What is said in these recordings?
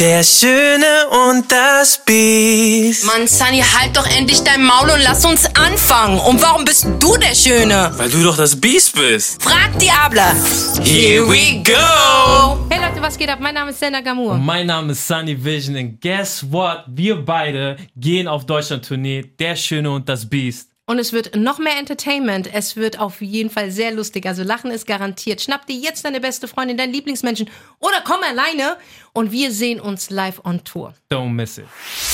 Der Schöne und das Biest. Mann, Sunny, halt doch endlich dein Maul und lass uns anfangen. Und warum bist du der Schöne? Weil du doch das Biest bist. Frag Diabla. Here we go. Hey Leute, was geht ab? Mein Name ist Senna Gamur. Mein Name ist Sunny Vision und guess what? Wir beide gehen auf Deutschland-Tournee. Der Schöne und das Biest. Und es wird noch mehr Entertainment. Es wird auf jeden Fall sehr lustig. Also Lachen ist garantiert. Schnapp dir jetzt deine beste Freundin, deinen Lieblingsmenschen oder komm alleine und wir sehen uns live on Tour. Don't miss it.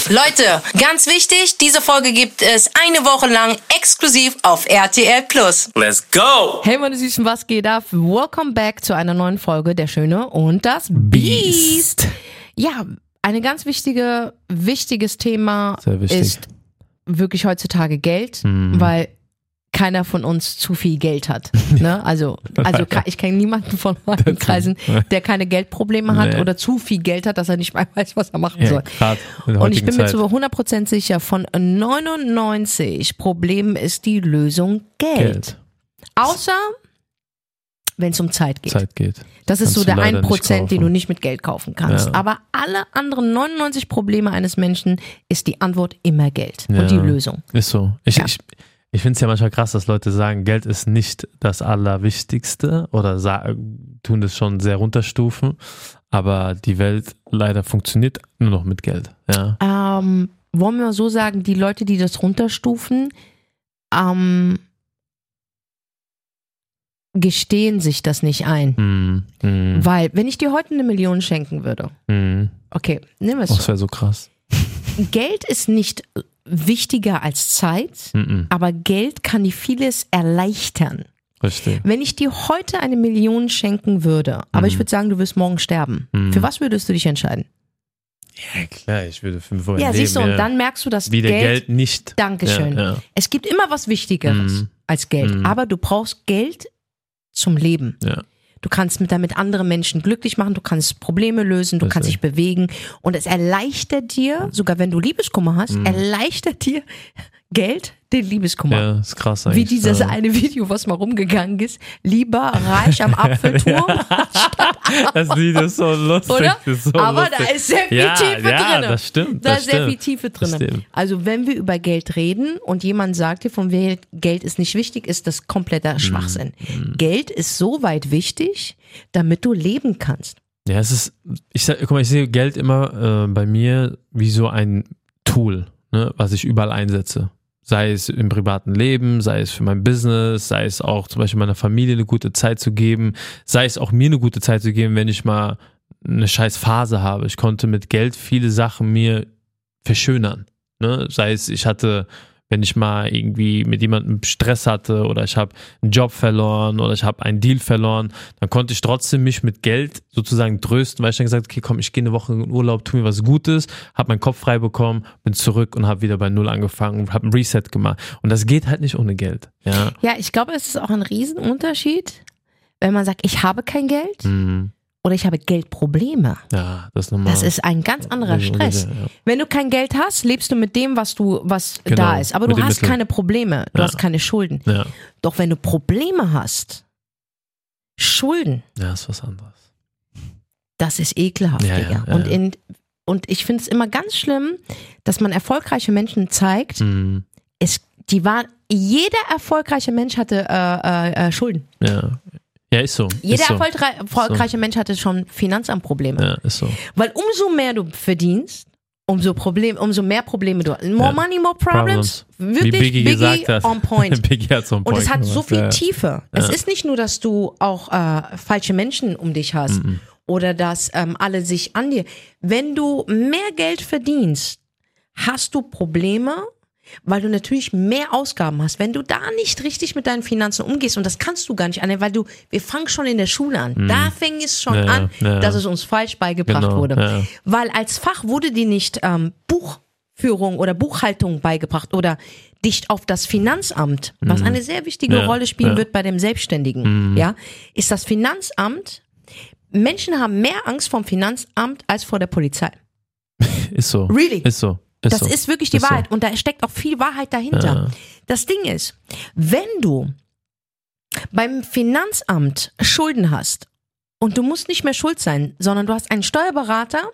Leute, ganz wichtig, diese Folge gibt es eine Woche lang exklusiv auf RTL Plus. Let's go. Hey meine Süßen, was geht ab? Welcome back zu einer neuen Folge Der Schöne und das Biest. Ja, eine ganz wichtige, wichtiges Thema Sehr wichtig. ist wirklich heutzutage Geld, Mhm. weil keiner von uns zu viel Geld hat. Ne? Also, also ich kenne niemanden von meinen Kreisen, der keine Geldprobleme hat Nee. oder zu viel Geld hat, dass er nicht weiß, was er machen soll. der Und ich bin mir zu 100% sicher, von 99 Problemen ist die Lösung Geld. Geld. Außer wenn es um Zeit geht. Zeit geht. Das ist Kannst so der 1%, nicht den du nicht mit Geld kaufen kannst. Ja. Aber alle anderen 99 Probleme eines Menschen ist die Antwort immer Geld Ja. und die Lösung. Ist so. Ich, Ja. ich, ich finde es ja manchmal krass, dass Leute sagen, Geld ist nicht das Allerwichtigste oder tun das schon sehr runterstufen. Aber die Welt leider funktioniert nur noch mit Geld. Ja. Ähm, wollen wir so sagen, die Leute, die das runterstufen, ähm, gestehen sich das nicht ein. Hm, hm, Weil, wenn ich dir heute eine Million schenken würde, hm. okay, nehmen wir es Oh, das wäre so krass. Geld ist nicht wichtiger als Zeit, Mhm. aber Geld kann dir vieles erleichtern. Richtig. Wenn ich dir heute eine Million schenken würde, aber ich würde sagen, du wirst morgen sterben, für was würdest du dich entscheiden? Ja, klar, ich würde für mein ja, Leben siehst du, und ja, dann merkst du, dass wieder Geld, Geld, nicht. Dankeschön. Ja, ja. Es gibt immer was Wichtigeres als Geld, aber du brauchst Geld zum Leben. Ja. Du kannst mit damit andere Menschen glücklich machen, du kannst Probleme lösen, du kannst dich bewegen und es erleichtert dir, sogar wenn du Liebeskummer hast, Mhm. erleichtert dir Geld den Liebeskummer. ja, ist krass Wie eigentlich. dieses ja. eine Video, was mal rumgegangen ist. Lieber reich am Apfelturm. Das Lied ist so lustig. Oder? Ist so Aber lustig. da ist sehr viel ja, Tiefe ja, drin. das stimmt. Da das ist sehr viel stimmt. Tiefe drin. stimmt. Also wenn wir über Geld reden und jemand sagt dir, von wegen Geld ist nicht wichtig, ist das kompletter Mhm. Schwachsinn. Geld ist so weit wichtig, damit du leben kannst. Ja, es ist, ich sag, guck mal, ich sehe Geld immer äh, bei mir wie so ein Tool, ne, was ich überall einsetze. Sei es im privaten Leben, sei es für mein Business, sei es auch zum Beispiel meiner Familie eine gute Zeit zu geben, sei es auch mir eine gute Zeit zu geben, wenn ich mal eine scheiß Phase habe. Ich konnte mit Geld viele Sachen mir verschönern. Ne? Sei es, ich hatte, wenn ich mal irgendwie mit jemandem Stress hatte oder ich habe einen Job verloren oder ich habe einen Deal verloren, dann konnte ich trotzdem mich mit Geld sozusagen trösten, weil ich dann gesagt okay, komm, ich gehe eine Woche in Urlaub, tu mir was Gutes, habe meinen Kopf frei bekommen, bin zurück und habe wieder bei Null angefangen und habe ein Reset gemacht. Und das geht halt nicht ohne Geld. Ja. Ja, ich glaube, es ist auch ein Riesenunterschied, wenn man sagt, ich habe kein Geld Mhm. Oder ich habe Geldprobleme. Ja, das ist normal. Das ist ein ganz anderer Stress. ja. Wenn du kein Geld hast, lebst du mit dem, was du, was Genau, da ist. Aber du hast Mitteln. keine Probleme. Du Ja. hast keine Schulden. Ja, Doch wenn du Probleme hast, Schulden, ja, ist was anderes. das ist ekelhaft, Digga. und, in, und ich finde es immer ganz schlimm, dass man erfolgreiche Menschen zeigt, Mhm. es, die war, jeder erfolgreiche Mensch hatte äh, äh, äh, Schulden. Ja. Ja, ist so. Jeder ist so. erfolgre erfolgreiche Mensch hatte schon Finanzamtprobleme. Ja, ist so. Weil umso mehr du verdienst, umso, Problem, umso mehr Probleme du hast. More Ja. money, more problems. Wie Wirklich, Biggie, gesagt hat. on point. Biggie hat on point. Und es hat so viel ja. Tiefe. Es ist nicht nur, dass du auch äh, falsche Menschen um dich hast Mhm. oder dass ähm, alle sich an dir. Wenn du mehr Geld verdienst, hast du Probleme, weil du natürlich mehr Ausgaben hast. Wenn du da nicht richtig mit deinen Finanzen umgehst, und das kannst du gar nicht annehmen, weil du, wir fangen schon in der Schule an. Da fing es schon Mhm. Ja, an, ja. dass es uns falsch beigebracht Genau, wurde. ja. Weil als Fach wurde dir nicht ähm, Buchführung oder Buchhaltung beigebracht oder dich auf das Finanzamt, was eine sehr wichtige Mhm. Rolle spielen. Mhm. wird bei dem Selbstständigen, ja, ist das Finanzamt. Menschen haben mehr Angst vom Finanzamt als vor der Polizei. Ist so. Really? Ist so. Ist Das so. ist wirklich die Ist so. Wahrheit. Und da steckt auch viel Wahrheit dahinter. Ja. Das Ding ist, wenn du beim Finanzamt Schulden hast und du musst nicht mehr schuld sein, sondern du hast einen Steuerberater,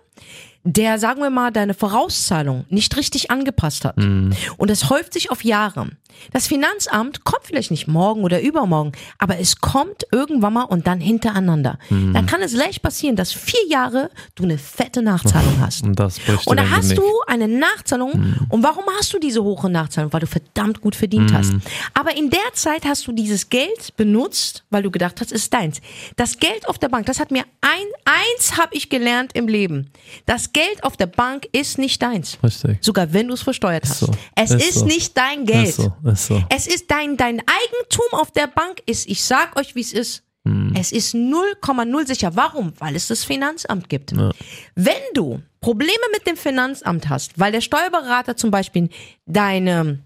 der, sagen wir mal, deine Vorauszahlung nicht richtig angepasst hat. Mhm. Und das häuft sich auf Jahre. Das Finanzamt kommt vielleicht nicht morgen oder übermorgen, aber es kommt irgendwann mal und dann hintereinander. Mhm. Dann kann es leicht passieren, dass vier Jahre du eine fette Nachzahlung hast. Und das Und da hast du eine Nachzahlung. Und warum hast du diese hohe Nachzahlung? Weil du verdammt gut verdient hast. Aber in der Zeit hast du dieses Geld benutzt, weil du gedacht hast, es ist deins. Das Geld auf der Bank, das hat mir ein, eins habe ich gelernt im Leben. Das Geld auf der Bank ist nicht deins. Richtig. Sogar wenn du es versteuert hast. so. Es Ist ist, so. nicht dein Geld. Ist so, ist. Es ist dein, dein Eigentum auf der Bank ist, ich sag euch, wie es ist. Hm. Es ist 0,0 sicher. Warum? Weil es das Finanzamt gibt. Wenn du Probleme mit dem Finanzamt hast, weil der Steuerberater zum Beispiel deine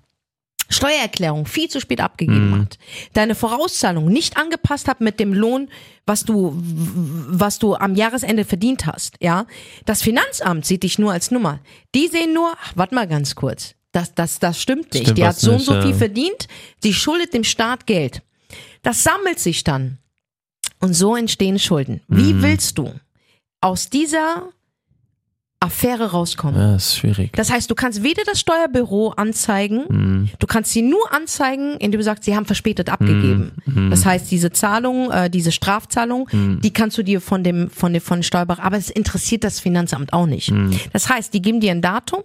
Steuererklärung viel zu spät abgegeben Hm. hat, deine Vorauszahlung nicht angepasst hat mit dem Lohn, was du, was du am Jahresende verdient hast, ja, das Finanzamt sieht dich nur als Nummer. Die sehen nur, ach, warte mal ganz kurz, das, das, das stimmt nicht. Stimmt die hat so und nicht, so ja. viel verdient, sie schuldet dem Staat Geld. Das sammelt sich dann. Und so entstehen Schulden. Wie Mhm. willst du aus dieser Affäre rauskommen? Ja, ist schwierig. Das heißt, du kannst weder das Steuerbüro anzeigen, Mhm. du kannst sie nur anzeigen, indem du sagst, sie haben verspätet abgegeben. Mhm. Das heißt, diese Zahlung, äh, diese Strafzahlung, die kannst du dir von dem von dem von Steuerberater, aber es interessiert das Finanzamt auch nicht. Mhm. Das heißt, die geben dir ein Datum,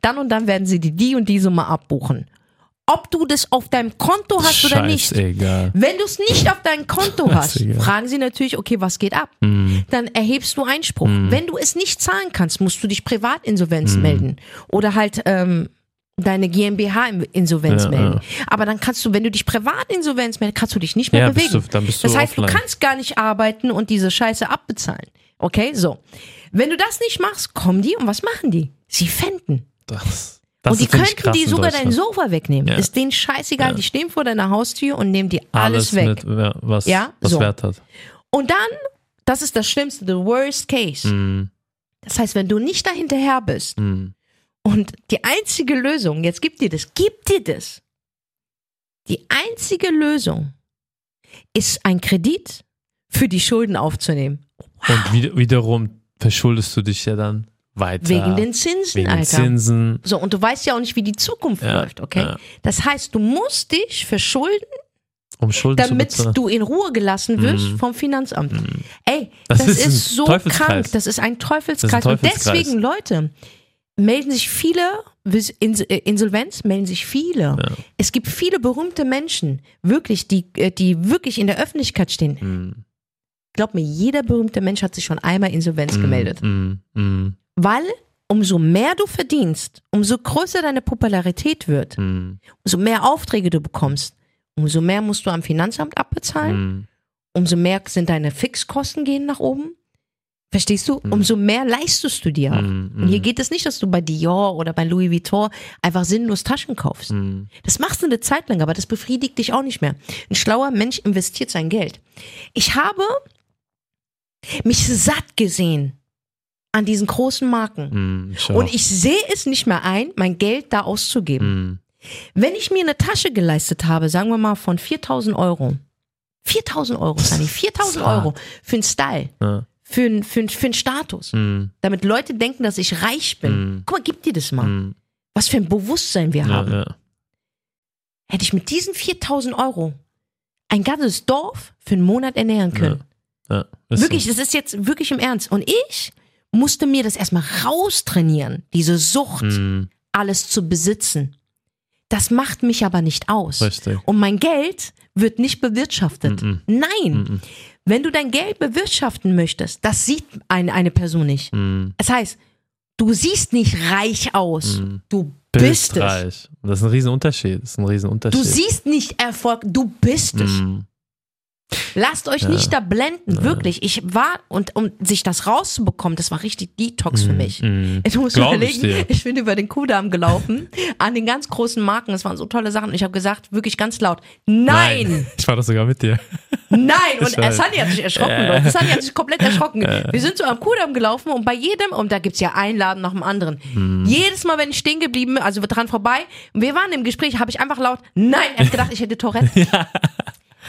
dann und dann werden sie dir die und die Summe abbuchen. Ob du das auf deinem Konto hast oder nicht. Scheißegal. Wenn du es nicht auf deinem Konto hast, Scheißegal. fragen sie natürlich, okay, was geht ab? Mhm. Dann erhebst du Einspruch. Wenn du es nicht zahlen kannst, musst du dich Privatinsolvenz Mhm. melden. Oder halt ähm, deine GmbH-Insolvenz Ja, melden. ja. Aber dann kannst du, wenn du dich Privatinsolvenz meldest, kannst du dich nicht mehr Ja, bist bewegen. du- dann bist du das heißt, offline. du kannst gar nicht arbeiten und diese Scheiße abbezahlen. Okay, so. Wenn du das nicht machst, kommen die und was machen die? Sie fänden. Das, das und die könnten die in sogar dein. Sofa wegnehmen. Ja. Ist denen scheißegal. Die stehen vor deiner Haustür und nehmen dir alles, alles weg. mit, ja, was, Ja, was so. Wert hat. Und dann, das ist das Schlimmste, the worst case. Mhm. Das heißt, wenn du nicht dahinterher bist Mhm. und die einzige Lösung, jetzt gib dir das, gib dir das. Die einzige Lösung ist ein Kredit für die Schulden aufzunehmen. Und wieder, wiederum verschuldest du dich ja dann weiter. Wegen den Zinsen, wegen Alter. Zinsen. So, und du weißt ja auch nicht, wie die Zukunft Ja, läuft, okay? ja. Das heißt, du musst dich verschulden, Um Schulden zu damit bezahlen. du in Ruhe gelassen wirst Mhm. vom Finanzamt. Ey, Das das, ist ist, so krank. Das ist ein Teufelskreis. Das ist ein Teufelskreis. Und deswegen, Leute, melden sich viele äh, Insolvenz, melden sich viele. Es gibt viele berühmte Menschen, wirklich, die, äh, die wirklich in der Öffentlichkeit stehen. Mhm. Glaub mir, jeder berühmte Mensch hat sich schon einmal Insolvenz gemeldet. Weil umso mehr du verdienst, umso größer deine Popularität wird, Mhm. umso mehr Aufträge du bekommst, umso mehr musst du am Finanzamt abbezahlen, Mhm. umso mehr sind deine Fixkosten gehen nach oben. Verstehst du? Umso mehr leistest du dir auch. Mhm. Und hier geht es nicht, dass du bei Dior oder bei Louis Vuitton einfach sinnlos Taschen kaufst. Mhm. Das machst du eine Zeit lang, aber das befriedigt dich auch nicht mehr. Ein schlauer Mensch investiert sein Geld. Ich habe mich satt gesehen an diesen großen Marken. Ich auch. Und ich sehe es nicht mehr ein, mein Geld da auszugeben. Mhm. Wenn ich mir eine Tasche geleistet habe, sagen wir mal von 4000 Euro. 4000 Euro, Sunny, 4000 Hart. Euro für einen Style, Ja. für einen für, für einen Status. Mhm. Damit Leute denken, dass ich reich bin. Mhm. Guck mal, gib dir das mal. Mhm. Was für ein Bewusstsein wir Ja, haben. ja. Hätte ich mit diesen 4000 Euro ein ganzes Dorf für einen Monat ernähren können. Wirklich, So. das ist jetzt wirklich im Ernst. Und ich musste mir das erstmal raustrainieren, diese Sucht, Mhm. alles zu besitzen. Das macht mich aber nicht aus. Richtig. Und mein Geld wird nicht bewirtschaftet. Mhm. Nein. Mhm. Wenn du dein Geld bewirtschaften möchtest, das sieht eine, eine Person nicht. Mhm. Das heißt, du siehst nicht reich aus. Mhm. Du bist es. reich. Das ist ein Riesenunterschied. Das ist ein Riesenunterschied. Du siehst nicht Erfolg, du bist es. Mhm. Lasst euch nicht da blenden, wirklich. Ich war, und um sich das rauszubekommen, das war richtig Detox für mich. Mhm. Ich muss Glaub ich überlegen, dir. ich, bin über den Kudamm gelaufen, an den ganz großen Marken, das waren so tolle Sachen. Und ich habe gesagt, wirklich ganz laut, nein, Ich war das sogar mit dir. nein. Und Ich weiß. Sani hat sich erschrocken, Leute. Sani hat sich komplett erschrocken. Wir sind so am Kudamm gelaufen und bei jedem, und da gibt's ja einen Laden nach dem anderen. Hm. Jedes Mal, wenn ich stehen geblieben bin, also dran vorbei, wir waren im Gespräch, habe ich einfach laut, nein, er hat gedacht, ich hätte Tourette.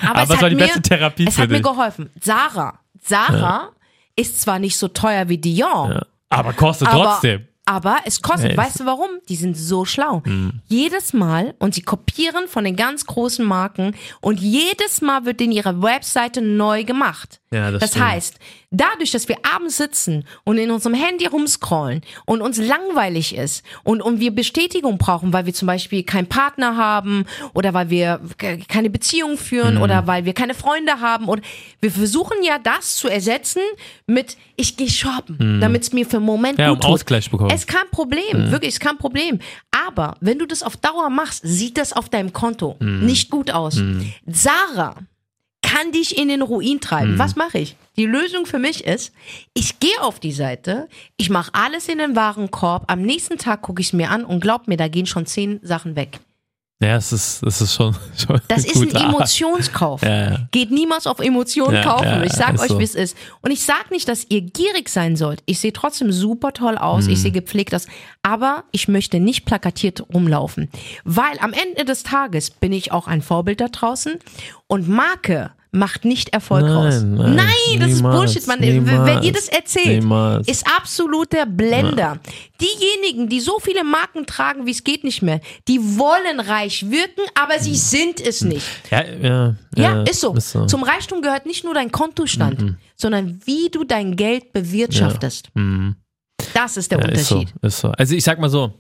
Aber es hat war die mir, beste Therapie Es für hat mir geholfen. Sarah. Sarah ist zwar nicht so teuer wie Dior, Aber kostet Aber- trotzdem. Aber es kostet. Ja, weißt du warum? Die sind so schlau. Hm. Jedes Mal und sie kopieren von den ganz großen Marken und jedes Mal wird in ihrer Webseite neu gemacht. Ja, das das stimmt. heißt, dadurch, dass wir abends sitzen und in unserem Handy rumscrollen und uns langweilig ist und, und wir Bestätigung brauchen, weil wir zum Beispiel keinen Partner haben oder weil wir ke- keine Beziehung führen Mhm. oder weil wir keine Freunde haben oder wir versuchen ja das zu ersetzen mit ich gehe shoppen, damit es mir für einen Moment Mhm. Ja, gut um tut. Ausgleich bekommen. Es ist kein Problem, wirklich, ist kein Problem. Aber wenn du das auf Dauer machst, sieht das auf deinem Konto Mhm. nicht gut aus. Sarah kann dich in den Ruin treiben. Mhm. Was mache ich? Die Lösung für mich ist, ich gehe auf die Seite, ich mache alles in den Warenkorb, am nächsten Tag gucke ich es mir an und glaub mir, da gehen schon zehn Sachen weg. Ja, es ist, es ist schon, schon Das ist ein Art. Emotionskauf. Ja, ja. Geht niemals auf Emotionen Ja, kaufen. ich sag euch, so. wie es ist. Und ich sag nicht, dass ihr gierig sein sollt. Ich sehe trotzdem super toll aus. Mhm. Ich sehe gepflegt aus. Aber ich möchte nicht plakatiert rumlaufen. Weil am Ende des Tages bin ich auch ein Vorbild da draußen. Und Marke macht nicht Erfolg Nein, raus. nein, das ist niemals, Bullshit. Man, niemals, wenn ihr das erzählt, niemals. ist absoluter Blender. Diejenigen, die so viele Marken tragen, wie es geht nicht mehr, die wollen reich wirken, aber sie sind es nicht. Ja, ja, Ja, ist, so. Ist so. Zum Reichtum gehört nicht nur dein Kontostand, sondern wie du dein Geld bewirtschaftest. Das ist der Ja, ist so, Unterschied. ist so. Also ich sag mal so,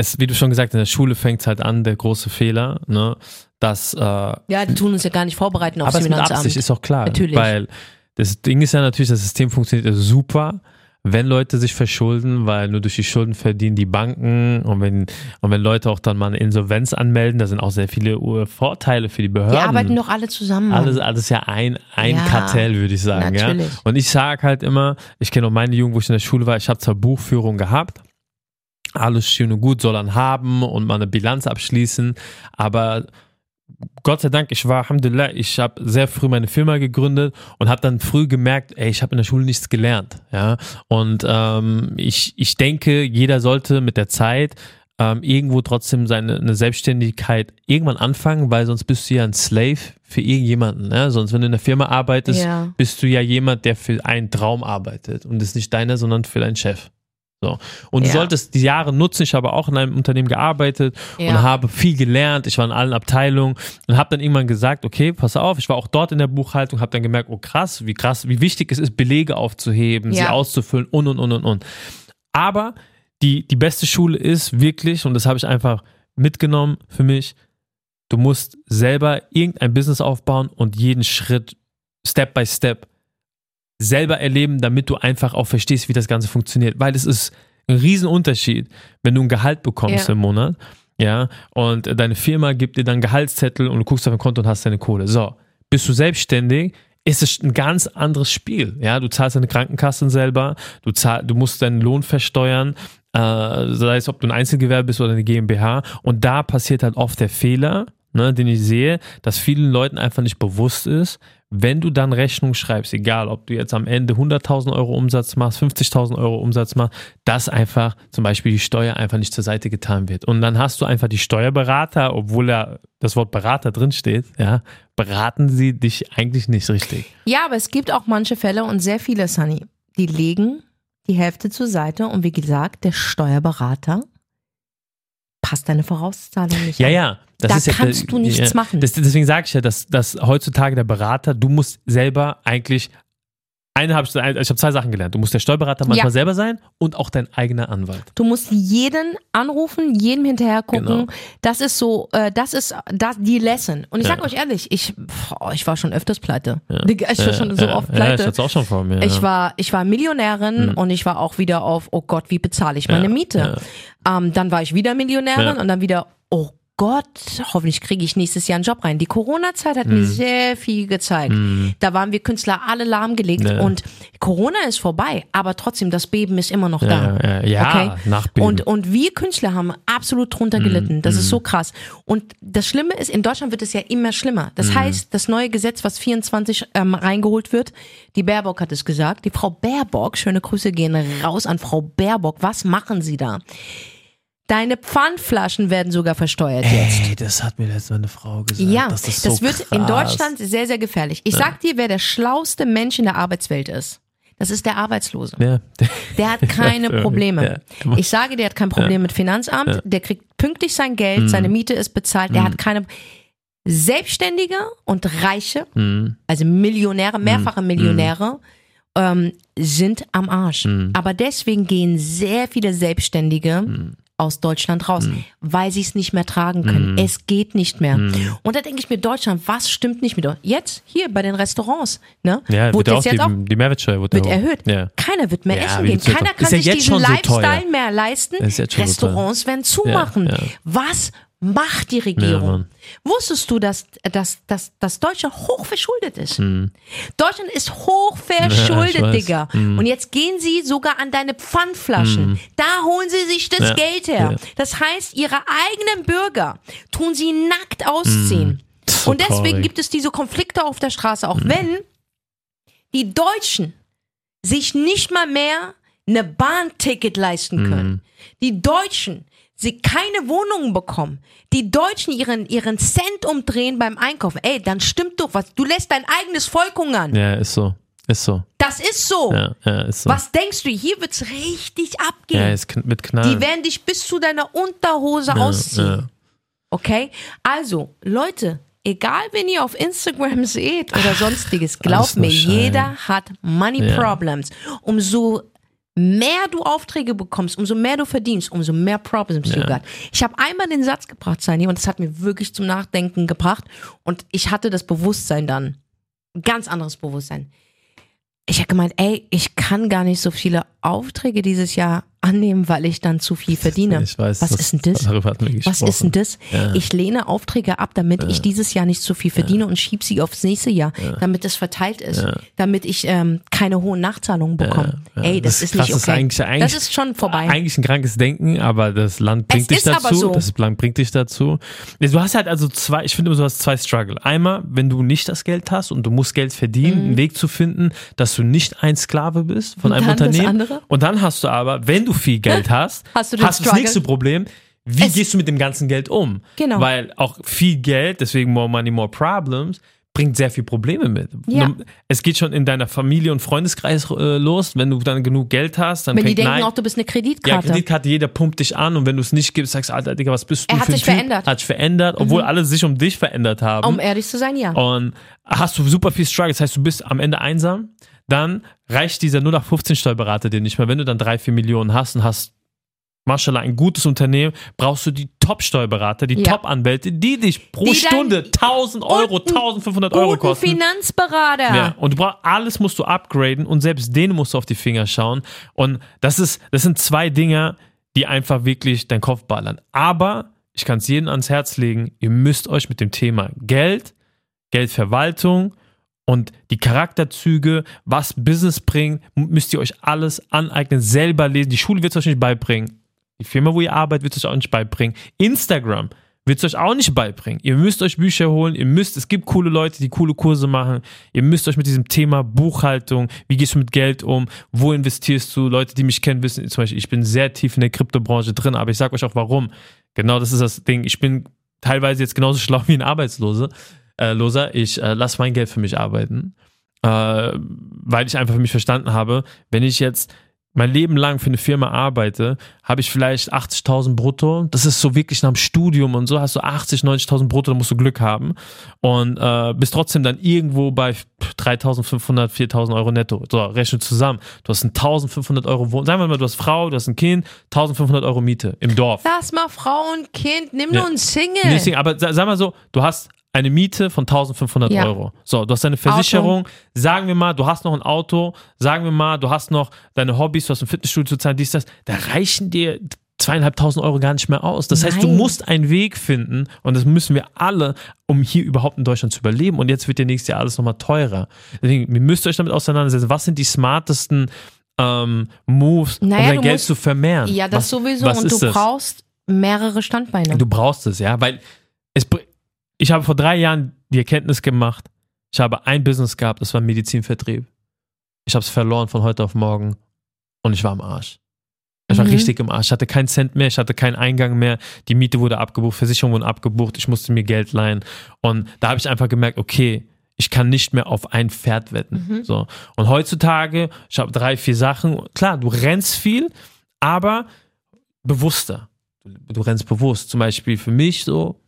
es, wie du schon gesagt hast, in der Schule fängt es halt an, der große Fehler, ne, dass, äh, Ja, die tun uns ja gar nicht vorbereiten es mit Finanzamt. Absicht ist auch klar. Natürlich. Weil das Ding ist ja natürlich, das System funktioniert ja super, wenn Leute sich verschulden, weil nur durch die Schulden verdienen die Banken und wenn, und wenn Leute auch dann mal eine Insolvenz anmelden, da sind auch sehr viele Vorteile für die Behörden. die arbeiten doch alle zusammen. Alles, alles ja ein, ein Ja, Kartell, würde ich sagen. Ja? natürlich. Und ich sage halt immer, ich kenne auch meine Jugend, wo ich in der Schule war, ich habe zwar Buchführung gehabt, alles schön und gut soll dann haben und mal eine Bilanz abschließen, aber Gott sei Dank, ich war, Alhamdulillah, ich habe sehr früh meine Firma gegründet und habe dann früh gemerkt, ey, ich habe in der Schule nichts gelernt. Ja? Und ähm, ich, ich denke, jeder sollte mit der Zeit ähm, irgendwo trotzdem seine eine Selbstständigkeit irgendwann anfangen, weil sonst bist du ja ein Slave für irgendjemanden. Ne? Sonst, wenn du in der Firma arbeitest, Ja. bist du ja jemand, der für einen Traum arbeitet und ist nicht deiner, sondern für deinen Chef. So. Und du Ja. solltest die Jahre nutzen. Ich habe auch in einem Unternehmen gearbeitet Ja. und habe viel gelernt. Ich war in allen Abteilungen und habe dann irgendwann gesagt, okay, pass auf, ich war auch dort in der Buchhaltung, habe dann gemerkt, oh krass, wie krass, wie wichtig es ist, Belege aufzuheben, sie Ja. auszufüllen und und und und und. Aber die, die beste Schule ist wirklich, und das habe ich einfach mitgenommen für mich, du musst selber irgendein Business aufbauen und jeden Schritt Step by Step selber erleben, damit du einfach auch verstehst, wie das Ganze funktioniert. Weil es ist ein Riesenunterschied, wenn du ein Gehalt bekommst Ja. im Monat, ja, und deine Firma gibt dir dann Gehaltszettel und du guckst auf dein Konto und hast deine Kohle. So, bist du selbstständig, ist es ein ganz anderes Spiel. Ja, du zahlst deine Krankenkassen selber, du zahl, du musst deinen Lohn versteuern, äh, sei es, ob du ein Einzelgewerbe bist oder eine GmbH. Und da passiert halt oft der Fehler, ne, den ich sehe, dass vielen Leuten einfach nicht bewusst ist, wenn du dann Rechnung schreibst, egal ob du jetzt am Ende 100.000 Euro Umsatz machst, 50.000 Euro Umsatz machst, dass einfach zum Beispiel die Steuer einfach nicht zur Seite getan wird. Und dann hast du einfach die Steuerberater, obwohl da das Wort Berater drinsteht, ja, beraten sie dich eigentlich nicht richtig. Ja, aber es gibt auch manche Fälle und sehr viele, Sunny, die legen die Hälfte zur Seite und wie gesagt, der Steuerberater passt deine Vorauszahlung nicht Ja, an. ja. Das Da ist ja, kannst du nichts ja, machen. Das, deswegen sage ich ja, dass, dass heutzutage der Berater, du musst selber eigentlich, eine habe ich, ich habe zwei Sachen gelernt. Du musst der Steuerberater manchmal Ja. selber sein und auch dein eigener Anwalt. Du musst jeden anrufen, jedem hinterher gucken. Genau. Das ist so, äh, das ist das, die Lesson. Und ich Ja. sag euch ehrlich, ich, boah, ich war schon öfters pleite. Ja. Ich war schon so oft Ja, ich pleite. hatte auch schon vor mir. Ich war, ich war Millionärin und ich war auch wieder auf, oh Gott, wie bezahle ich meine Miete? Ähm, dann war ich wieder Millionärin und dann wieder, oh Gott, hoffentlich kriege ich nächstes Jahr einen Job rein. Die Corona-Zeit hat Mhm. mir sehr viel gezeigt. Da waren wir Künstler alle lahmgelegt Ja. und Corona ist vorbei, aber trotzdem, das Beben ist immer noch da. Ja, ja, ja, Okay? Nachbeben. Und, und wir Künstler haben absolut drunter Mhm. gelitten. Das ist so krass. Und das Schlimme ist, in Deutschland wird es ja immer schlimmer. Mhm. Das heißt, das neue Gesetz, was 24 ähm, reingeholt wird, die Baerbock hat es gesagt, die Frau Baerbock, schöne Grüße gehen raus an Frau Baerbock, was machen Sie da? Deine Pfandflaschen werden sogar versteuert jetzt. Ey, das hat mir letztes Mal eine Frau gesagt. Ja, das, ist das so wird in krass. Deutschland sehr, sehr gefährlich. Ich sag dir, wer der schlauste Mensch in der Arbeitswelt ist. Das ist der Arbeitslose. Ja. Der hat keine Ja. Probleme. Ja. Ich sage, der hat kein Problem mit Finanzamt. Der kriegt pünktlich sein Geld, seine Miete ist bezahlt. Der hat keine Selbstständige und Reiche, Mhm. also Millionäre, mehrfache Millionäre, ähm, sind am Arsch. Mhm. Aber deswegen gehen sehr viele Selbstständige Mhm. Aus Deutschland raus, weil sie es nicht mehr tragen können. Es geht nicht mehr. Mhm. Und da denke ich mir, Deutschland, was stimmt nicht mit euch? Jetzt, hier bei den Restaurants, ne? Ja, wird jetzt die, auch die Mehrwertsteuer wird, wird erhöht. Ja. Keiner wird mehr Ja, essen gehen. Keiner kann sich diesen Lifestyle teuer. mehr leisten. Schon so Restaurants werden zumachen. Was macht die Ja, Regierung? Mann. Wusstest du, dass, dass, dass, dass Deutschland hochverschuldet ist? Deutschland ist Ja, hochverschuldet, weiß. Digga. Und jetzt gehen sie sogar an deine Pfandflaschen. Da holen sie sich das Ja, Geld her. ja. Das heißt, ihre eigenen Bürger tun sie nackt ausziehen. So Und deswegen traurig. gibt es diese Konflikte auf der Straße, auch wenn die Deutschen sich nicht mal mehr eine Bahnticket leisten können. Die Deutschen sie keine Wohnungen bekommen. Die Deutschen ihren, ihren Cent umdrehen beim Einkaufen. Ey, dann stimmt doch was. Du lässt dein eigenes Volk hungern. Ja, ist so. Ist so. Das ist so. Ja, ja, ist so. Was denkst du? Hier wird's richtig abgehen. Ja, ist mit Knall. Die werden dich bis zu deiner Unterhose ausziehen. ja. Okay? Also, Leute, egal wen ihr auf Instagram seht oder sonstiges, glaubt mir, jeder hat Money. Problems. Umso mehr du Aufträge bekommst, umso mehr du verdienst, umso mehr Problems you got. Ich habe einmal den Satz gebracht, Sani, und das hat mir wirklich zum Nachdenken gebracht. Und ich hatte das Bewusstsein dann. Ein ganz anderes Bewusstsein. Ich habe gemeint, ey, ich kann gar nicht so viele Aufträge dieses Jahr annehmen, weil ich dann zu viel verdiene. Ich weiß. Was ist denn das? Darüber hatten wir Was gesprochen. ist denn das? Ja. Ich lehne Aufträge ab, damit ich dieses Jahr nicht zu viel verdiene und schieb sie aufs nächste Jahr, damit es verteilt ist, damit ich ähm, keine hohen Nachzahlungen bekomme. Ja. Ey, das, Das ist krass, nicht das ist okay. eigentlich- eigentlich- das ist schon vorbei. Eigentlich ein krankes Denken, aber das Land bringt Es dich dazu. so. Das Land bringt dich dazu. Du hast halt also zwei, ich finde, du hast zwei Struggle. Einmal, wenn du nicht das Geld hast und du musst Geld verdienen, einen Weg zu finden, dass du nicht ein Sklave bist von Mhm. Und einem Unternehmen. Und dann hast du aber, wenn du viel Geld hast, Hast du das Struggle? nächste Problem. Wie Es- gehst du mit dem ganzen Geld um? Genau. Weil auch viel Geld, deswegen more money, more problems, bringt sehr viel Probleme mit. Ja. Es geht schon in deiner Familie und Freundeskreis äh, los. Wenn du dann genug Geld hast, dann Wenn die fängt denken Nein- auch, du bist eine ja, Kreditkarte. Kreditkarte, jeder pumpt dich an und wenn du es nicht gibst, sagst du, Alter, Digga, was bist du Er hat für ein sich Typ? verändert. Mhm. Hat sich verändert, obwohl alle sich um dich verändert haben. um ehrlich zu sein, ja. und hast du super viel Struggle, das heißt, du bist am Ende einsam, dann reicht dieser 0815 Steuerberater dir nicht mehr. Wenn du dann drei, vier Millionen hast und hast Mashallah, ein gutes Unternehmen, brauchst du die Top-Steuerberater, die Ja. Top-Anwälte, die dich pro Die Stunde 1000 Euro, Und einen 1500 Euro kosten. Finanzberater. Ja, und du brauchst, alles musst du upgraden und selbst denen musst du auf die Finger schauen. Und das ist, das sind zwei Dinge, die einfach wirklich deinen Kopf ballern. Aber ich kann es jedem ans Herz legen, ihr müsst euch mit dem Thema Geld, Geldverwaltung und die Charakterzüge, was Business bringt, müsst ihr euch alles aneignen, selber lesen. Die Schule wird es euch nicht beibringen. Die Firma, wo ihr arbeitet, wird es euch auch nicht beibringen. Instagram wird es euch auch nicht beibringen. Ihr müsst euch Bücher holen, ihr müsst, es gibt coole Leute, die coole Kurse machen. Ihr müsst euch mit diesem Thema Buchhaltung, wie gehst du mit Geld um, wo investierst du? Leute, die mich kennen, wissen zum Beispiel, ich bin sehr tief in der Kryptobranche drin, aber ich sage euch auch warum. Genau das ist das Ding. Ich bin teilweise jetzt genauso schlau wie ein Arbeitslose. Äh, Loser. Ich äh, lasse mein Geld für mich arbeiten, äh, weil ich einfach für mich verstanden habe, wenn ich jetzt mein Leben lang für eine Firma arbeite, habe ich vielleicht 80.000 brutto. Das ist so wirklich nach dem Studium und so, hast du 80, 90.000 brutto, da musst du Glück haben. Und äh, bist trotzdem dann irgendwo bei 3.500, 4.000 Euro netto. So, rechne zusammen. Du hast ein 1.500 Euro Wohn. Sagen wir mal, du hast Frau, du hast ein Kind, 1.500 Euro Miete im Dorf. Lass mal Frau und Kind, nimm Ja. nur einen Single. Nicht singen, aber sa- sag mal so, du hast eine Miete von 1500 Ja. Euro. So, du hast deine Versicherung. Sagen wir mal, du hast noch ein Auto. Sagen wir mal, du hast noch deine Hobbys, du hast ein Fitnessstudio zu zahlen, dies, das. Da reichen dir zweieinhalbtausend Euro gar nicht mehr aus. Das heißt, du Nein. musst einen Weg finden und das müssen wir alle, um hier überhaupt in Deutschland zu überleben. Und jetzt wird ja nächstes Jahr alles nochmal teurer. Deswegen, ihr müsst euch damit auseinandersetzen. Was sind die smartesten ähm, Moves, Naja, um dein Geld musst- zu vermehren? ja, das was, sowieso. Was und du das? brauchst mehrere Standbeine. Du brauchst es, ja, weil es, br- ich habe vor drei Jahren die Erkenntnis gemacht, ich habe ein Business gehabt, das war Medizinvertrieb. Ich habe es verloren von heute auf morgen und ich war am Arsch. Ich war Mhm. richtig im Arsch. Ich hatte keinen Cent mehr, ich hatte keinen Eingang mehr. Die Miete wurde abgebucht, Versicherungen wurden abgebucht, ich musste mir Geld leihen. Und da habe ich einfach gemerkt, okay, Ich kann nicht mehr auf ein Pferd wetten. So. Und heutzutage, ich habe drei, vier Sachen. Klar, du rennst viel, aber bewusster. Du, du rennst bewusst. Zum Beispiel für mich so,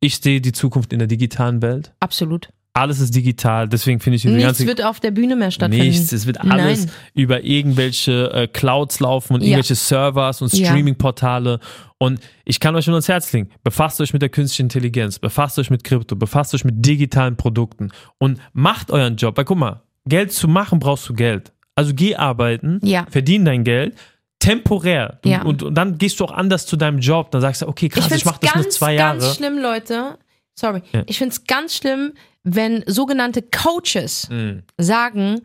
ich sehe die Zukunft in der digitalen Welt. Absolut. Alles ist digital, deswegen finde ich Nichts ganze wird auf der Bühne mehr stattfinden. Nichts, es wird alles Nein. über irgendwelche äh, Clouds laufen und Ja. irgendwelche Servers und. Streaming-Portale. Und ich kann euch nur ans Herz legen, befasst euch mit der künstlichen Intelligenz, befasst euch mit Krypto, befasst euch mit digitalen Produkten und macht euren Job. Weil guck mal, Geld zu machen brauchst du Geld. Also geh arbeiten, Ja. verdien dein Geld, temporär. Du, Ja. und, und dann gehst du auch anders zu deinem Job. Dann sagst du, okay, krass, ich, find's mach das nur ganz, zwei ganz Jahre. schlimm, Leute. Sorry. Ja. Ich finde es ganz schlimm, wenn sogenannte Coaches Mhm. sagen,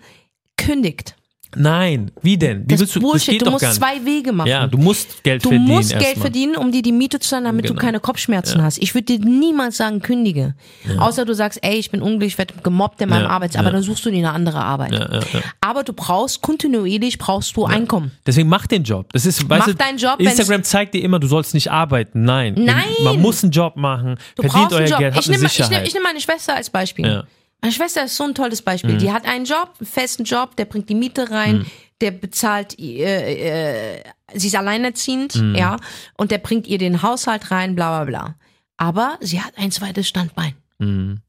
kündigt. Nein, wie denn? Wie Das willst du, das Bullshit. geht Du musst gar nicht. zwei Wege machen. Ja, du musst Geld Du verdienen. musst Geld erstmal. verdienen, um dir die Miete zu zahlen, damit du Genau. keine Kopfschmerzen hast. Ich würde dir niemals sagen, kündige. Außer du sagst, ey, ich bin unglücklich, ich werde gemobbt in meinem Ja, Arbeits, aber ja. dann suchst du dir eine andere Arbeit. Ja, ja, ja. Aber du brauchst kontinuierlich brauchst du Einkommen. Deswegen mach den Job. Das ist, weißt Mach du, deinen Job, Instagram zeigt dir immer, du sollst nicht arbeiten. Nein. Nein. Man muss einen Job machen. Du verdient brauchst euer einen Job. Geld, ich nehme nehm meine Schwester als Beispiel. Mhm. Meine Schwester ist so ein tolles Beispiel. Die hat einen Job, einen festen Job, der bringt die Miete rein, der bezahlt, äh, äh, sie ist alleinerziehend, Mhm. ja, und der bringt ihr den Haushalt rein, bla bla bla. Aber sie hat ein zweites Standbein. Mhm.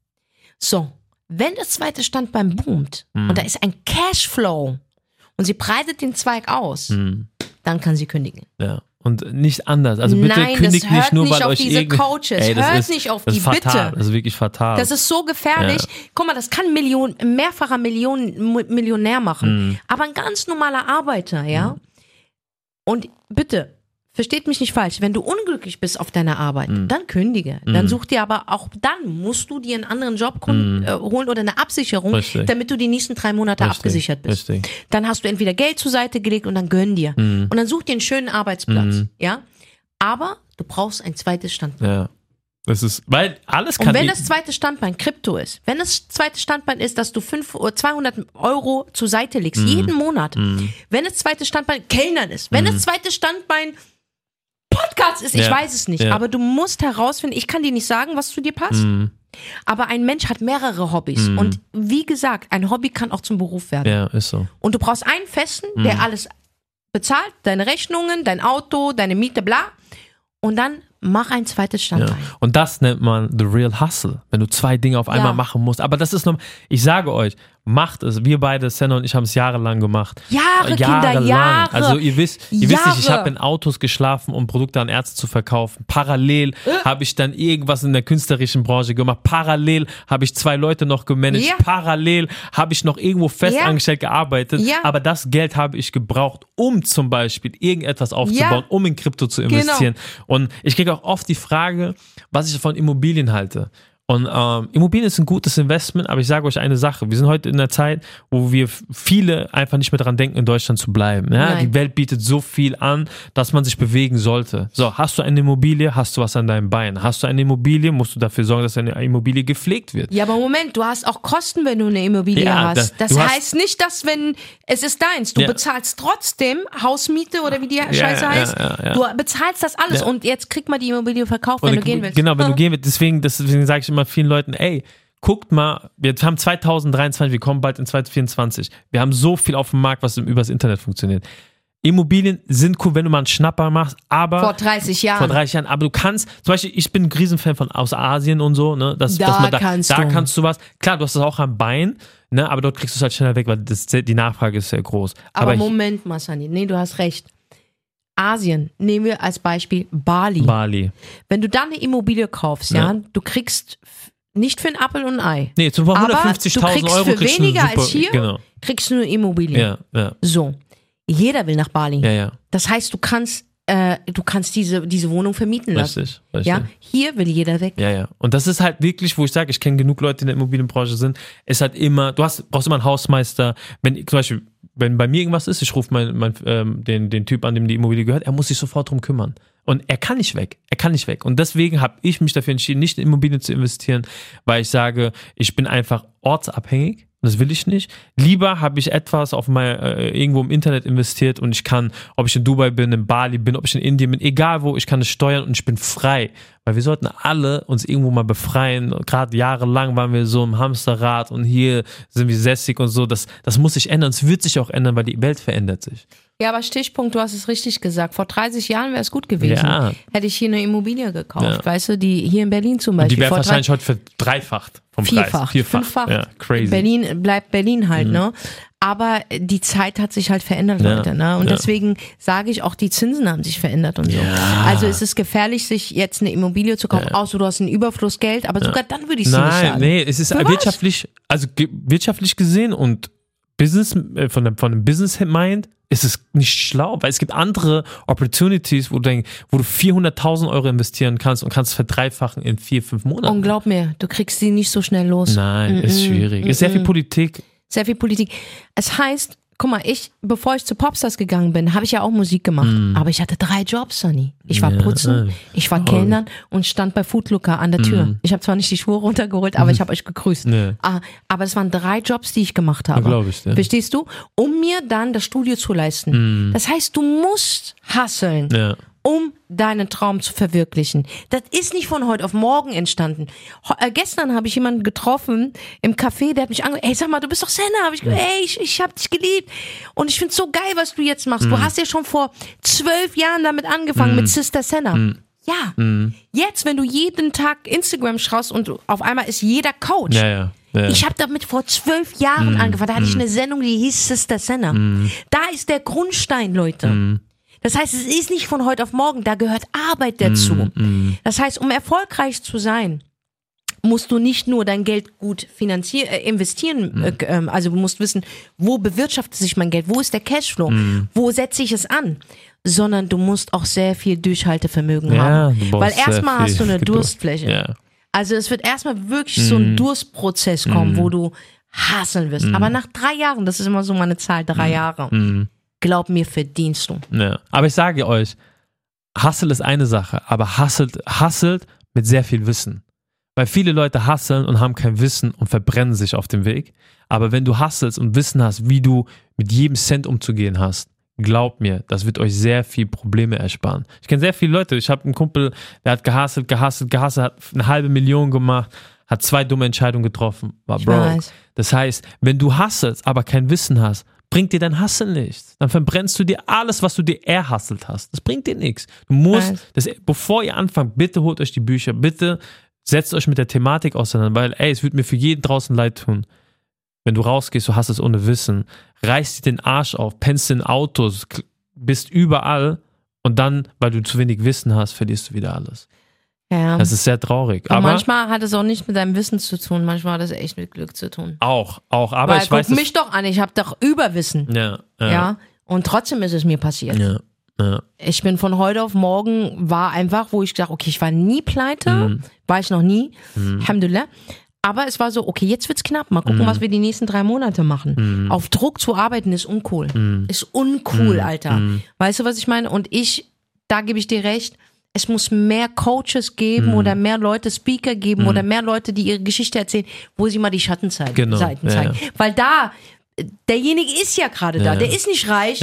So, wenn das zweite Standbein boomt Mhm. und da ist ein Cashflow und sie breitet den Zweig aus, Mhm. dann kann sie kündigen. Ja. Und nicht anders. Also bitte Nein, das kündigt hört nicht nur, nicht weil auf euch diese Coaches. Ey, das Hört ist, nicht auf das die, ist fatal. bitte. Das ist wirklich fatal. Das ist so gefährlich. Ja. Guck mal, das kann Million, mehrfacher Million, Mu- Millionär machen. Mhm. Aber ein ganz normaler Arbeiter, ja. Und bitte, versteht mich nicht falsch, wenn du unglücklich bist auf deiner Arbeit, Mhm. dann kündige. Dann such dir aber auch dann musst du dir einen anderen Job äh, holen oder eine Absicherung, Mhm. Richtig. damit du die nächsten drei Monate Richtig, abgesichert bist. richtig. Mhm. Dann hast du entweder Geld zur Seite gelegt und dann gönn dir. Und dann such dir einen schönen Arbeitsplatz, ja. Aber du brauchst ein zweites Standbein. ja. Das ist, weil alles kann. Und wenn das zweite Standbein Krypto ist, wenn das zweite Standbein ist, dass du fünf oder 200 Euro zur Seite legst, Mhm. jeden Monat, wenn das zweite Standbein Kellnern ist, wenn das zweite Standbein Podcast ist, ich Ja. weiß es nicht, Ja. aber du musst herausfinden, ich kann dir nicht sagen, was zu dir passt, Mhm. aber ein Mensch hat mehrere Hobbys und wie gesagt, ein Hobby kann auch zum Beruf werden. ja, ist so. Und du brauchst einen festen, Mhm. der alles bezahlt, deine Rechnungen, dein Auto, deine Miete, bla. Und dann mach ein zweites Ja. Standbein. Und das nennt man the real hustle, wenn du zwei Dinge auf einmal Ja. machen musst. Aber das ist noch, ich sage euch, macht es. Wir beide, Senna und ich, haben es jahrelang gemacht. Jahre, Kinder, Jahre. Also ihr wisst, ihr wisst nicht, ich Jahre. habe in Autos geschlafen, um Produkte an Ärzte zu verkaufen. Parallel Äh. habe ich dann irgendwas in der künstlerischen Branche gemacht. Parallel habe ich zwei Leute noch gemanagt. Ja. Parallel habe ich noch irgendwo festangestellt gearbeitet. Ja. Aber das Geld habe ich gebraucht, um zum Beispiel irgendetwas aufzubauen, Ja. Genau. um in Krypto zu investieren. Und ich kriege auch oft die Frage, was ich von Immobilien halte. Und ähm, Immobilien ist ein gutes Investment, aber ich sage euch eine Sache. Wir sind heute in einer Zeit, wo wir viele einfach nicht mehr dran denken, in Deutschland zu bleiben. Ja? Die Welt bietet so viel an, dass man sich bewegen sollte. So, hast du eine Immobilie, hast du was an deinem Bein. Hast du eine Immobilie, musst du dafür sorgen, dass deine Immobilie gepflegt wird. Ja, aber Moment, du hast auch Kosten, wenn du eine Immobilie Ja, hast. das- Das du hast- heißt nicht, dass wenn es ist deins, du Ja. bezahlst trotzdem Hausmiete oder wie die Scheiße heißt. Du bezahlst das alles und jetzt krieg mal die Immobilie verkauft, wenn Und du gehen willst. Genau, wenn du Ja. gehen willst. Deswegen, deswegen sage ich immer vielen Leuten, ey, guckt mal, wir haben 2023, wir kommen bald in 2024. Wir haben so viel auf dem Markt, was übers Internet funktioniert. Immobilien sind cool, wenn du mal einen Schnapper machst, aber Vor 30 Jahren. vor 30 Jahren, aber du kannst, zum Beispiel, ich bin ein Riesenfan von aus Asien und so, ne, dass, Da dass man da, kannst da du. kannst du was, klar, du hast das auch am Bein, ne, aber dort kriegst du es halt schneller weg, weil das, die Nachfrage ist sehr groß. aber hier- Moment, Masani, nee, du hast recht. Asien, nehmen wir als Beispiel Bali. Bali. Wenn du da eine Immobilie kaufst, ja, Ja. du kriegst nicht für ein Apfel und ein Ei. Nee, zu Aber du 150.000 kriegst Euro für kriegst weniger super, als hier Genau. kriegst du eine Immobilie. Ja, ja, So. Jeder will nach Bali. ja, ja, Das heißt, du kannst, äh, du kannst diese, diese Wohnung vermieten lassen. richtig, richtig. Ja, hier will jeder weg. Ja, ja. Und das ist halt wirklich, wo ich sage, ich kenne genug Leute, die in der Immobilienbranche sind. Es hat immer, du hast, brauchst immer einen Hausmeister. Wenn zum Beispiel, wenn bei mir irgendwas ist, ich rufe mein, mein, ähm, den, den Typ an, dem die Immobilie gehört, er muss sich sofort drum kümmern. Und er kann nicht weg. Er kann nicht weg. Und deswegen habe ich mich dafür entschieden, nicht in Immobilien zu investieren, weil ich sage, ich bin einfach ortsabhängig. Das will ich nicht. Lieber habe ich etwas auf mein, äh, irgendwo im Internet investiert und ich kann, ob ich in Dubai bin, in Bali bin, ob ich in Indien bin, egal wo, ich kann es steuern und ich bin frei. Weil wir sollten alle uns irgendwo mal befreien. Gerade jahrelang waren wir so im Hamsterrad und hier sind wir sässig und so. Das, das muss sich ändern. Es wird sich auch ändern, weil die Welt verändert sich. Ja, aber Stichpunkt, du hast es richtig gesagt. Vor 30 Jahren wäre es gut gewesen. Ja. Hätte ich hier eine Immobilie gekauft, Ja. weißt du, die hier in Berlin zum Und Beispiel. die wäre wahrscheinlich heute verdreifacht vom Vierfach, Preis. Vierfach. fünffach. Ja, crazy. Mhm. Berlin bleibt Berlin halt, ne? Aber die Zeit hat sich halt verändert, Ja, Leute, ne? Und ja. deswegen sage ich auch, die Zinsen haben sich verändert und so. Also es ist gefährlich, sich jetzt eine Immobilie zu kaufen, außer du hast einen Überfluss Geld, aber sogar dann würde ich sie nicht Nein, schaden. nee, es ist Für wirtschaftlich, also wirtschaftlich gesehen und Business, äh, von dem, von dem Business Mind ist es nicht schlau, weil es gibt andere Opportunities, wo du, denk, wo du 400.000 Euro investieren kannst und kannst verdreifachen in vier, fünf Monaten. Und glaub mir, du kriegst sie nicht so schnell los. Nein, ist schwierig. Ist sehr viel Politik. Sehr viel Politik. Es heißt, guck mal, ich, bevor ich zu Popstars gegangen bin, habe ich ja auch Musik gemacht. Aber ich hatte drei Jobs, Sonny. Ich war Mm. Ja, putzen, ich war Kellnern und stand bei Foodlooker an der Tür. Ich habe zwar nicht die Schuhe runtergeholt, aber ich habe euch gegrüßt. Mm. Ja. Ah, aber es waren drei Jobs, die ich gemacht habe. glaub ich, ja. Verstehst du? Um mir dann das Studio zu leisten. Das heißt, du musst hasseln Mm. Ja. Um deinen Traum zu verwirklichen. Das ist nicht von heute auf morgen entstanden. Ho- Äh, gestern habe ich jemanden getroffen im Café, der hat mich angerufen, ey, sag mal, du bist doch Senna. Hab ich gesagt, ey, ich, ich hab dich geliebt. Und ich find's so geil, was du jetzt machst. Mhm. Du hast ja schon vor zwölf Jahren damit angefangen, mit Sister Senna. Mhm. Ja. Jetzt, wenn du jeden Tag Instagram schaust und auf einmal ist jeder Coach. Ja, ja. ja. Ich habe damit vor zwölf Jahren angefangen. Da hatte ich eine Sendung, die hieß Sister Senna. Da ist der Grundstein, Leute. Das heißt, es ist nicht von heute auf morgen, da gehört Arbeit dazu. Das heißt, um erfolgreich zu sein, musst du nicht nur dein Geld gut finanzieren, äh, investieren, äh, ähm, also du musst wissen, wo bewirtschaftet sich mein Geld, wo ist der Cashflow, wo setze ich es an, sondern du musst auch sehr viel Durchhaltevermögen ja, haben. Weil erstmal hast du eine Geduld. Durstfläche. Ja. Also es wird erstmal wirklich so ein Durstprozess kommen, wo du hasseln wirst. Aber nach drei Jahren, das ist immer so meine Zahl, drei Jahre, glaub mir, verdienst du. Ja. Aber ich sage euch, Hustle ist eine Sache, aber hustelt, hustelt mit sehr viel Wissen. Weil viele Leute hasseln und haben kein Wissen und verbrennen sich auf dem Weg. Aber wenn du hasselst und Wissen hast, wie du mit jedem Cent umzugehen hast, glaubt mir, das wird euch sehr viel Probleme ersparen. Ich kenne sehr viele Leute. Ich habe einen Kumpel, der hat gehasselt, gehasselt, gehasselt, hat eine halbe Million gemacht, hat zwei dumme Entscheidungen getroffen, war broke. Das heißt, wenn du hasselst, aber kein Wissen hast, bringt dir dein Hassel nichts. Dann verbrennst du dir alles, was du dir erhasselt hast. Das bringt dir nichts. Du musst, das, bevor ihr anfangt, bitte holt euch die Bücher, bitte setzt euch mit der Thematik auseinander, weil, ey, es wird mir für jeden draußen leid tun. Wenn du rausgehst, du hast es ohne Wissen, reißt dir den Arsch auf, pennst in Autos, bist überall und dann, weil du zu wenig Wissen hast, verlierst du wieder alles. Ja. Das ist sehr traurig. Aber Aber manchmal hat es auch nicht mit deinem Wissen zu tun, manchmal hat es echt mit Glück zu tun. auch, auch. Aber Weil, ich weiß, guck dass- mich doch an, ich habe doch Überwissen. ja, Ja. ja, Und trotzdem ist es mir passiert. ja, ja. Ich bin von heute auf morgen, war einfach, wo ich gesagt okay, ich war nie pleite, Mhm. war ich noch nie, Alhamdulillah. Aber es war so, okay, jetzt wird's knapp. Mal gucken, was wir die nächsten drei Monate machen. Auf Druck zu arbeiten ist uncool. Ist uncool, Alter. Weißt du, was ich meine? Und ich, da gebe ich dir recht, es muss mehr Coaches geben oder mehr Leute, Speaker geben oder mehr Leute, die ihre Geschichte erzählen, wo sie mal die Schattenseiten Genau, Seiten ja, zeigen. ja. Weil da, derjenige ist ja gerade da, Ja. der ist nicht reich.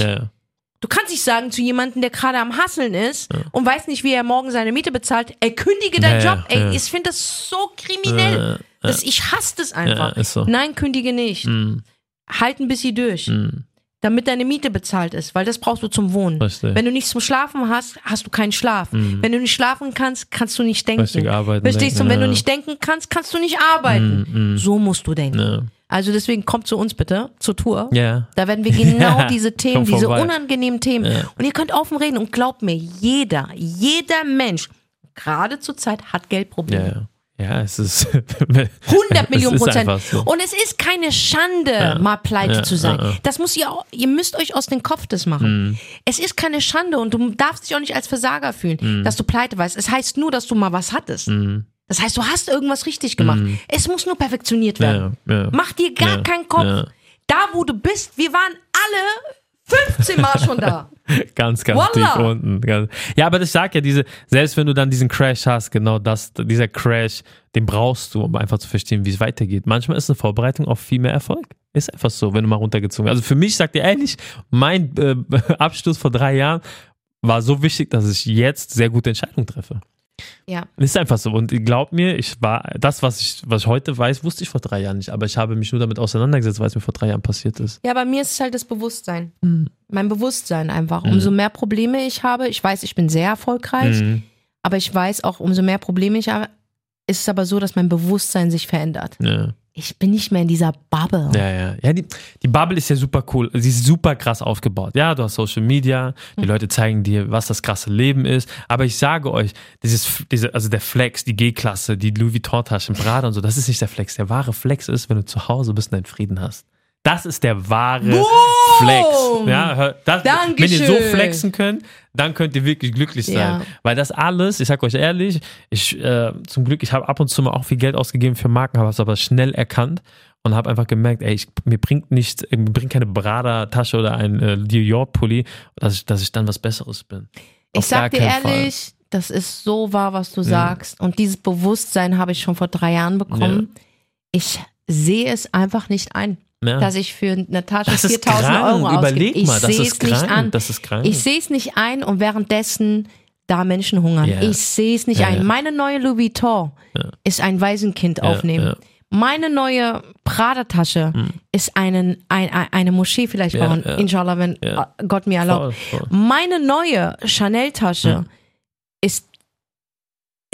Du kannst nicht sagen zu jemandem, der gerade am Hasseln ist und weiß nicht, wie er morgen seine Miete bezahlt, ey, kündige deinen Job. Ey, ich finde das so kriminell. Das, ich hasse das einfach. So. Nein, kündige nicht. Mm, Halt ein bisschen durch, mm, damit deine Miete bezahlt ist, weil das brauchst du zum Wohnen. Verstehe. Wenn du nichts zum Schlafen hast, hast du keinen Schlaf. Wenn du nicht schlafen kannst, kannst du nicht denken. Richtig arbeiten, Verstehst du? denken, Und wenn ja. du nicht denken kannst, kannst du nicht arbeiten. So musst du denken. Ja. Also deswegen kommt zu uns bitte, zur Tour. Ja. Da werden wir genau diese Themen, diese unangenehmen Themen. Und ihr könnt offen reden und glaubt mir, jeder, jeder Mensch, gerade zur Zeit, hat Geldprobleme. Ja, ja. Ja, es ist 100 Millionen ist Prozent. so. Und es ist keine Schande, mal pleite Ja, zu sein. ja, ja. Das muss ihr auch, ihr müsst euch aus dem Kopf das machen. Mhm. Es ist keine Schande und du darfst dich auch nicht als Versager fühlen, Mhm. dass du pleite warst. Es heißt nur, dass du mal was hattest. Das heißt, du hast irgendwas richtig gemacht. Es muss nur perfektioniert werden. Mhm. Ja, ja. Mach dir gar Ja, keinen Kopf. ja. Da, wo du bist, wir waren alle 15 Mal schon da. ganz, ganz Wallah. tief unten. Ja, aber ich sag ja, diese, selbst wenn du dann diesen Crash hast, genau das, dieser Crash, den brauchst du, um einfach zu verstehen, wie es weitergeht. Manchmal ist eine Vorbereitung auf viel mehr Erfolg. Ist einfach so, wenn du mal runtergezogen wirst. Also für mich, sag dir ehrlich, mein äh, Abschluss vor drei Jahren war so wichtig, dass ich jetzt sehr gute Entscheidungen treffe. Ja. Ist einfach so. Und glaub mir, ich war, das, was ich, was ich heute weiß, wusste ich vor drei Jahren nicht. Aber ich habe mich nur damit auseinandergesetzt, weil es mir vor drei Jahren passiert ist. Ja, bei mir ist es halt das Bewusstsein. Mein Bewusstsein einfach. Umso mehr Probleme ich habe, ich weiß, ich bin sehr erfolgreich, Mhm. aber ich weiß auch, umso mehr Probleme ich habe, ist es aber so, dass mein Bewusstsein sich verändert. Ja. Ich bin nicht mehr in dieser Bubble. Ja, ja. Ja, die, die Bubble ist ja super cool. Sie ist super krass aufgebaut. Ja, du hast Social Media, die Leute zeigen dir, was das krasse Leben ist. Aber ich sage euch, dieses, diese, also der Flex, die G-Klasse, die Louis Vuitton-Taschen, Prada und so, das ist nicht der Flex. Der wahre Flex ist, wenn du zu Hause bist und deinen Frieden hast. Das ist der wahre Flex. Ja, das, wenn ihr so flexen könnt, dann könnt ihr wirklich glücklich sein. Ja. Weil das alles, ich sag euch ehrlich, ich äh, zum Glück, ich habe ab und zu mal auch viel Geld ausgegeben für Marken, habe es aber schnell erkannt und habe einfach gemerkt, ey, ich, mir bringt nicht, mir bringt keine Prada-Tasche oder ein äh, Dior-Pulli, dass ich, dass ich dann was Besseres bin. Ich Auf gar sag dir keinen Fall. ehrlich, das ist so wahr, was du sagst. Und dieses Bewusstsein habe ich schon vor drei Jahren bekommen. Ich sehe es einfach nicht ein, Ja. dass ich für eine Tasche Das ist 4000 krank. Euro ausgebe. Überleg Ich mal, das sehe ist es nicht krank. an. Das ist krank. Ich sehe es nicht ein und währenddessen da Menschen hungern. Ja. Ich sehe es nicht Ja, ein. ja. Meine neue Louis Vuitton ist ein Waisenkind aufnehmen. Meine neue Prada-Tasche ist einen, ein, ein, eine Moschee vielleicht bauen, inshallah, wenn Gott mir erlaubt. Voll, voll. Meine neue Chanel-Tasche ist,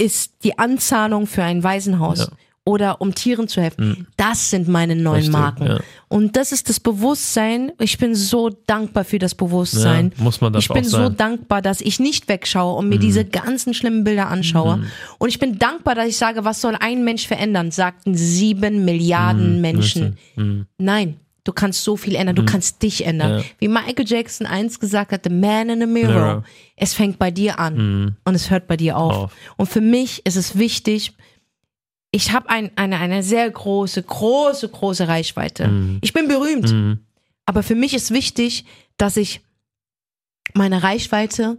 ist die Anzahlung für ein Waisenhaus. Oder um Tieren zu helfen. Das sind meine neuen Richtig, Marken. ja. Und das ist das Bewusstsein. Ich bin so dankbar für das Bewusstsein. Ja, muss man das ich bin so. Mhm. dankbar, dass ich nicht wegschaue und mir diese ganzen schlimmen Bilder anschaue. Und ich bin dankbar, dass ich sage, was soll ein Mensch verändern? Sagten sieben Mhm. Milliarden Menschen. Nein, du kannst so viel ändern. Du kannst dich ändern. Mhm. Ja. Wie Michael Jackson eins gesagt hat, the man in the mirror. Mirror. Es fängt bei dir an und es hört bei dir auf. Auf. Und für mich ist es wichtig, ich habe ein, eine, eine sehr große, große, große Reichweite. Ich bin berühmt. Mhm. Aber für mich ist wichtig, dass ich meine Reichweite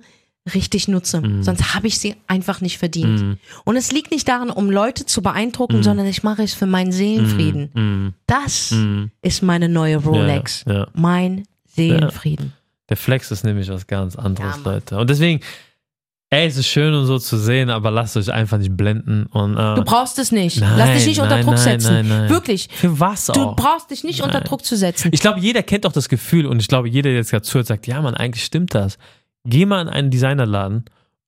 richtig nutze. Sonst habe ich sie einfach nicht verdient. Mhm. Und es liegt nicht daran, um Leute zu beeindrucken, sondern ich mache es für meinen Seelenfrieden. Mhm. Das Mhm. ist meine neue Rolex. Ja, ja. Mein Seelenfrieden. Der Flex ist nämlich was ganz anderes, Ja. Leute. Und deswegen, ey, es ist schön und so zu sehen, aber lasst euch einfach nicht blenden. Und, äh, Du brauchst es nicht. Nein, Lass dich nicht unter nein, Druck nein, setzen. nein, nein. Wirklich. für was Du auch? brauchst dich nicht unter. Druck zu setzen. Ich glaube, jeder kennt auch das Gefühl und ich glaube, jeder, der jetzt gerade zuhört, sagt, ja, Mann, eigentlich stimmt das. Geh mal in einen Designerladen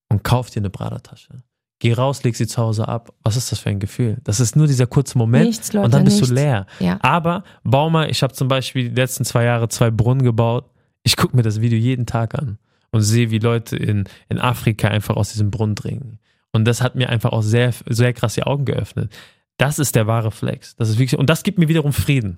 und kauf dir eine Prada-Tasche. Geh raus, leg sie zu Hause ab. Was ist das für ein Gefühl? Das ist nur dieser kurze Moment Nichts, Leute, und dann bist nichts. du leer. Ja. Aber bau mal, ich habe zum Beispiel die letzten zwei Jahre zwei Brunnen gebaut. Ich gucke mir das Video jeden Tag an und sehe, wie Leute in, in Afrika einfach aus diesem Brunnen trinken. Und das hat mir einfach auch sehr, sehr krass die Augen geöffnet. Das ist der wahre Flex. Das ist wirklich, und das gibt mir wiederum Frieden.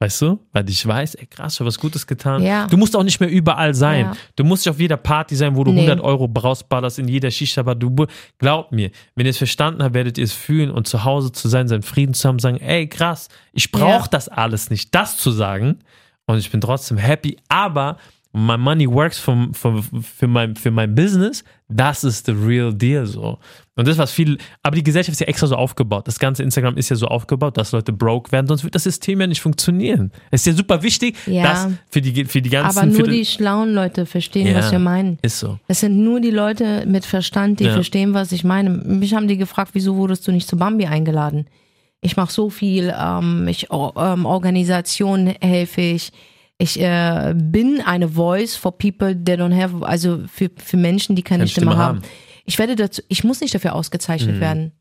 Weißt du? Weil ich weiß, ey krass, ich habe was Gutes getan. Ja. Du musst auch nicht mehr überall sein. Ja. Du musst nicht auf jeder Party sein, wo du Nee. 100 Euro rausballerst, in jeder Shisha, aber du, glaub mir, wenn ihr es verstanden habt, werdet ihr es fühlen und zu Hause zu sein, seinen Frieden zu haben, sagen, ey krass, ich brauche Ja. das alles nicht, das zu sagen und ich bin trotzdem happy, aber my money works for, for, für, mein, für mein Business, das ist the real deal so. Und das, was viel, aber die Gesellschaft ist ja extra so aufgebaut. Das ganze Instagram ist ja so aufgebaut, dass Leute broke werden, sonst wird das System ja nicht funktionieren. Es ist ja super wichtig, Ja. dass für die, für die ganzen. Aber für nur die, schlauen Leute verstehen, Ja. was wir meinen. Ist so. Es sind nur die Leute mit Verstand, die Ja. verstehen, was ich meine. Mich haben die gefragt, wieso wurdest du nicht zu Bambi eingeladen? Ich mache so viel, ähm, ich ähm, Organisation helfe ich. Ich äh, bin eine Voice for people that don't have, also für, für Menschen, die keine, Keine Stimme, Stimme haben. haben. Ich werde dazu, ich muss nicht dafür Mhm. ausgezeichnet werden.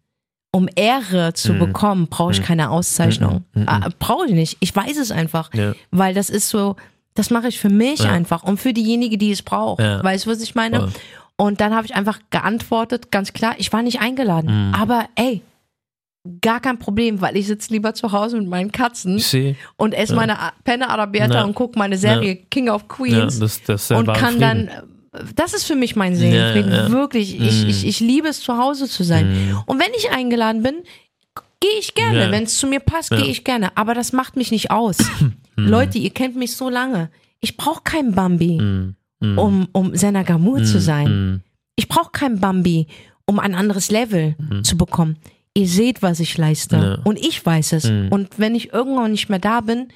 Um Ehre zu bekommen, brauche ich keine Auszeichnung. Ah, brauche ich nicht. Ich weiß es einfach. Mhm. Ja. Weil das ist so, das mache ich für mich Ja. einfach und für diejenige, die es braucht. Ja. Weißt du, was ich meine? Voll. Und dann habe ich einfach geantwortet, ganz klar, ich war nicht eingeladen. Mhm. Aber ey, gar kein Problem, weil ich sitze lieber zu Hause mit meinen Katzen sehe. und esse meine A- Penne Arabiata Ja. und gucke meine Serie King of Ja, Queens das, das der und kann Frieden. dann das ist für mich mein Seelenfrieden. Ja, ja, ja. Wirklich. Ich, Mhm. ich, ich liebe es, zu Hause zu sein. Und wenn ich eingeladen bin, gehe ich gerne. Ja. Wenn es zu mir passt, Ja. gehe ich gerne. Aber das macht mich nicht aus. Leute, ihr kennt mich so lange. Ich brauche keinen Bambi, Mhm. Mhm. um, um Senna Gamur zu sein. Mhm. Ich brauche keinen Bambi, um ein anderes Level zu bekommen. Ihr seht, was ich leiste. Ja. Und ich weiß es. Mhm. Und wenn ich irgendwann nicht mehr da bin,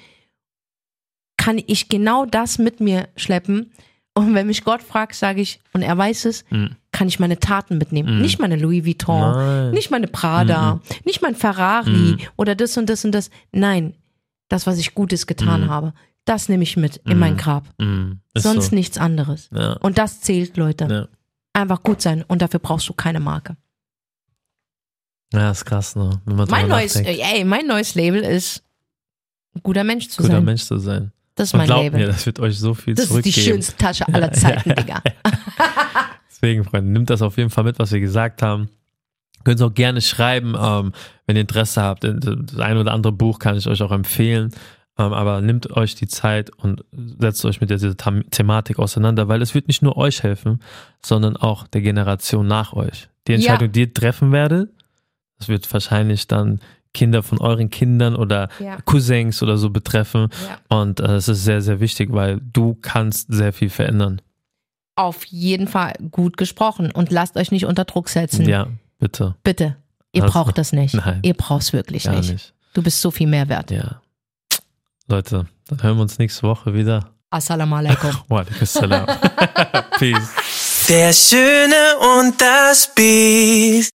kann ich genau das mit mir schleppen. Und wenn mich Gott fragt, sage ich, und er weiß es, Mhm. kann ich meine Taten mitnehmen. Mhm. Nicht meine Louis Vuitton, Nein. nicht meine Prada, nicht mein Ferrari Mhm. oder das und das und das. Nein, das, was ich Gutes getan Mhm. habe, das nehme ich mit in mein Mhm. Grab. Sonst so. nichts anderes. Ja. Und das zählt, Leute. Ja. Einfach gut sein und dafür brauchst du keine Marke. Ja, ist krass, ne? Mein neues, nachdenkt. ey, mein neues Label ist ein guter Mensch zu guter sein. Mensch zu sein. Das ist Und mein glaubt Label. mir, das wird euch so viel das ist die zurückgeben. schönste Tasche aller Zeiten, Digga. Deswegen, Freunde, nimmt das auf jeden Fall mit, was wir gesagt haben. Könnt ihr auch gerne schreiben, ähm, wenn ihr Interesse habt. Das ein oder andere Buch kann ich euch auch empfehlen. Ähm, aber nehmt euch die Zeit und setzt euch mit dieser Thematik auseinander, weil es wird nicht nur euch helfen, sondern auch der Generation nach euch. Die Entscheidung, die ihr treffen werdet, das wird wahrscheinlich dann Kinder von euren Kindern oder Ja. Cousins oder so betreffen. Ja. Und äh, es ist sehr, sehr wichtig, weil du kannst sehr viel verändern. Auf jeden Fall gut gesprochen und lasst euch nicht unter Druck setzen. Ja, bitte. Bitte. Ihr Also, braucht das nicht. nein. Ihr braucht es wirklich Gar nicht. nicht. Du bist so viel mehr wert. Ja. Leute, dann hören wir uns nächste Woche wieder. Assalamu alaikum. Walaikum Peace. Der Schöne und das Biest.